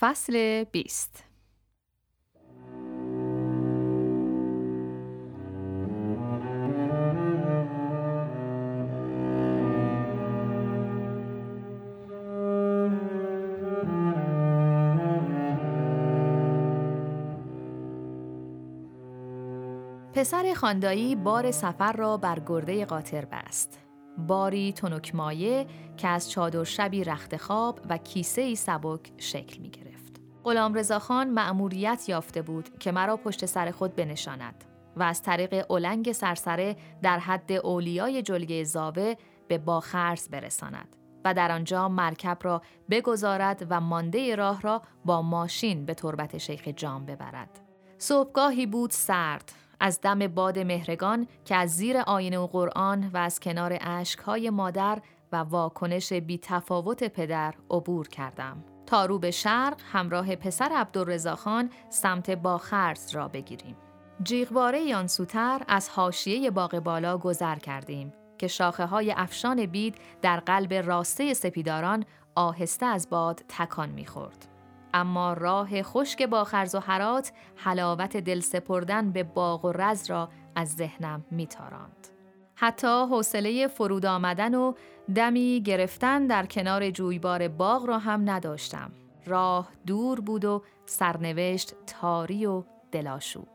فصل 20 پسر خاندایی بار سفر را بر گرده قاطر بست. باری تنکمایه که از چادر شبی رخت خواب و کیسه سبک شکل می گرفت. غلام رضاخان مأموریت یافته بود که مرا پشت سر خود بنشاند و از طریق اولنگ سرسره در حد اولیای جلگه زاوه به باخرز برساند و در آنجا مرکب را بگذارد و مانده راه را با ماشین به تربت شیخ جام ببرد. صبحگاهی بود سرد از دم باد مهرگان که از زیر آینه و قرآن و از کنار اشکهای مادر و واکنش بی تفاوت پدر عبور کردم. تا رو به شرق همراه پسر عبدالرزاخان سمت باخرز را بگیریم. جیغواره یانسوتر از حاشیه باغ بالا گذر کردیم که شاخه های افشان بید در قلب راسته سپیداران آهسته از باد تکان می‌خورد. اما راه خشک با خرز و حرات حلاوت دل سپردن به باغ و رز را از ذهنم میتاراند. حتی حوصله فرود آمدن و دمی گرفتن در کنار جویبار باغ را هم نداشتم. راه دور بود و سرنوشت تاری و دلاشوب.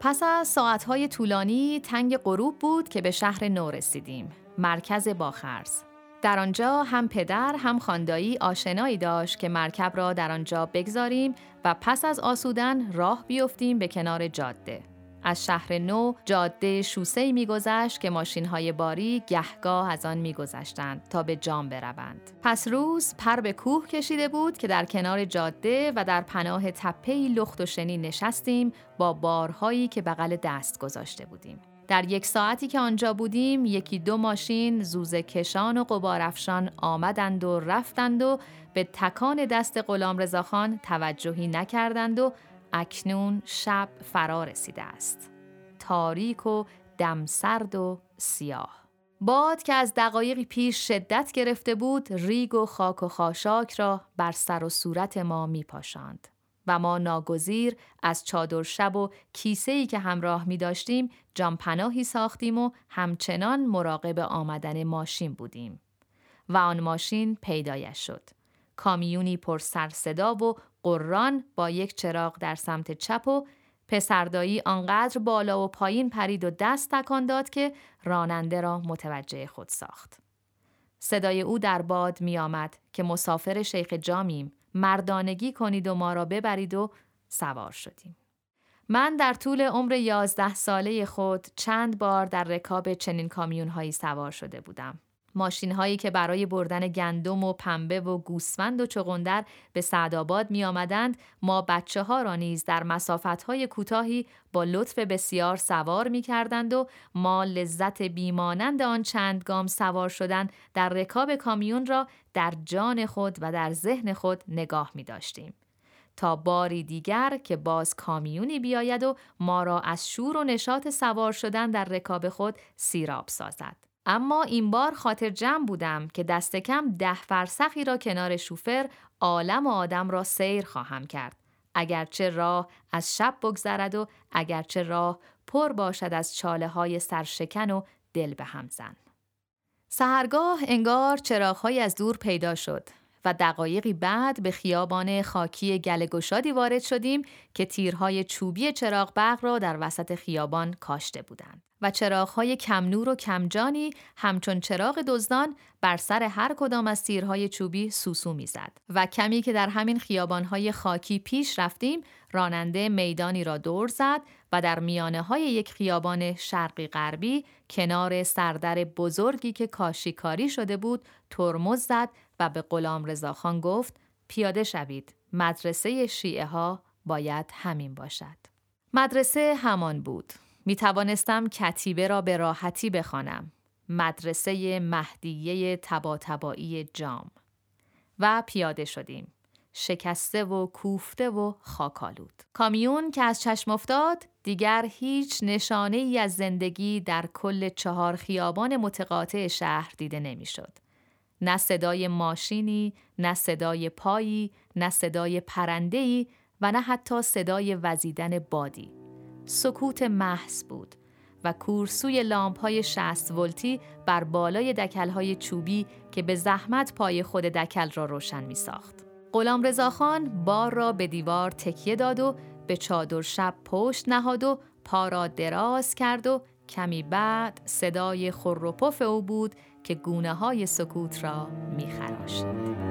پس از ساعتهای طولانی تنگ غروب بود که به شهر نو رسیدیم. مرکز باخرز. در آنجا هم پدر هم خاندایی آشنایی داشت که مرکب را در آنجا بگذاریم و پس از آسودن راه بیفتیم به کنار جاده. از شهر نو جاده شوسه میگذشت که ماشین های باری گهگاه از آن میگذشتند تا به جام بروند. پس روز پر به کوه کشیده بود که در کنار جاده و در پناه تپهی لخت و شنی نشستیم با بارهایی که بغل دست گذاشته بودیم. در یک ساعتی که آنجا بودیم یکی دو ماشین زوزه کشان و قبارفشان آمدند و رفتند و به تکان دست غلام رضاخان توجهی نکردند و اکنون شب فرا رسیده است. تاریک و دمسرد و سیاه. باد که از دقایقی پیش شدت گرفته بود ریگ و خاک و خاشاک را بر سر و صورت ما می پاشاند. و ما ناگزیر از چادر شب و کیسه ای که همراه می داشتیم جامپناهی ساختیم و همچنان مراقب آمدن ماشین بودیم. و آن ماشین پیدایش شد. کامیونی پر سر صدا و قران با یک چراغ در سمت چپ و پسردایی آنقدر بالا و پایین پرید و دست تکان داد که راننده را متوجه خود ساخت. صدای او در باد می آمد که مسافر شیخ جامیم مردانگی کنید و ما را ببرید و سوار شدیم. من در طول عمر یازده ساله خود چند بار در رکاب چنین کامیون هایی سوار شده بودم. ماشین هایی که برای بردن گندم و پنبه و گوسفند و چغندر به سعدآباد می آمدند ما بچه ها را نیز در مسافت های کوتاهی با لطف بسیار سوار می کردند و ما لذت بیمانند آن چند گام سوار شدن در رکاب کامیون را در جان خود و در ذهن خود نگاه می داشتیم. تا باری دیگر که باز کامیونی بیاید و ما را از شور و نشاط سوار شدن در رکاب خود سیراب سازد. اما این بار خاطر جمع بودم که دست کم ده فرسخی را کنار شوفر عالم و آدم را سیر خواهم کرد. اگرچه راه از شب بگذرد و اگرچه راه پر باشد از چاله های سرشکن و دل به هم زن. سهرگاه انگار چراغهایی از دور پیدا شد و دقایقی بعد به خیابان خاکی گلگشادی وارد شدیم که تیرهای چوبی چراغ برق را در وسط خیابان کاشته بودند. و چراغهای کم نور و کمجانی همچون چراغ دزدان بر سر هر کدام از تیرهای چوبی سوسو می‌زد و کمی که در همین خیابانهای خاکی پیش رفتیم راننده میدانی را دور زد و در میانه های یک خیابان شرقی غربی کنار سردر بزرگی که کاشیکاری شده بود ترمز زد و به غلام رضاخان گفت پیاده شوید مدرسه شیعه ها باید همین باشد مدرسه همان بود می توانستم کتیبه را به راحتی بخوانم. مدرسه مهدیه تباتبایی جام. و پیاده شدیم. شکسته و کوفته و خاکالود. کامیون که از چشم افتاد دیگر هیچ نشانه ای از زندگی در کل چهار خیابان متقاطع شهر دیده نمی‌شد. نه صدای ماشینی، نه صدای پایی، نه صدای پرندهی و نه حتی صدای وزیدن بادی. سکوت محض بود و کورسوی لامپ های 60 ولتی بر بالای دکل های چوبی که به زحمت پای خود دکل را روشن می ساخت. غلام رضاخان بار را به دیوار تکیه داد و به چادر شب پشت نهاد و پا را دراز کرد و کمی بعد صدای خروپف او بود که گونه های سکوت را می خراشید.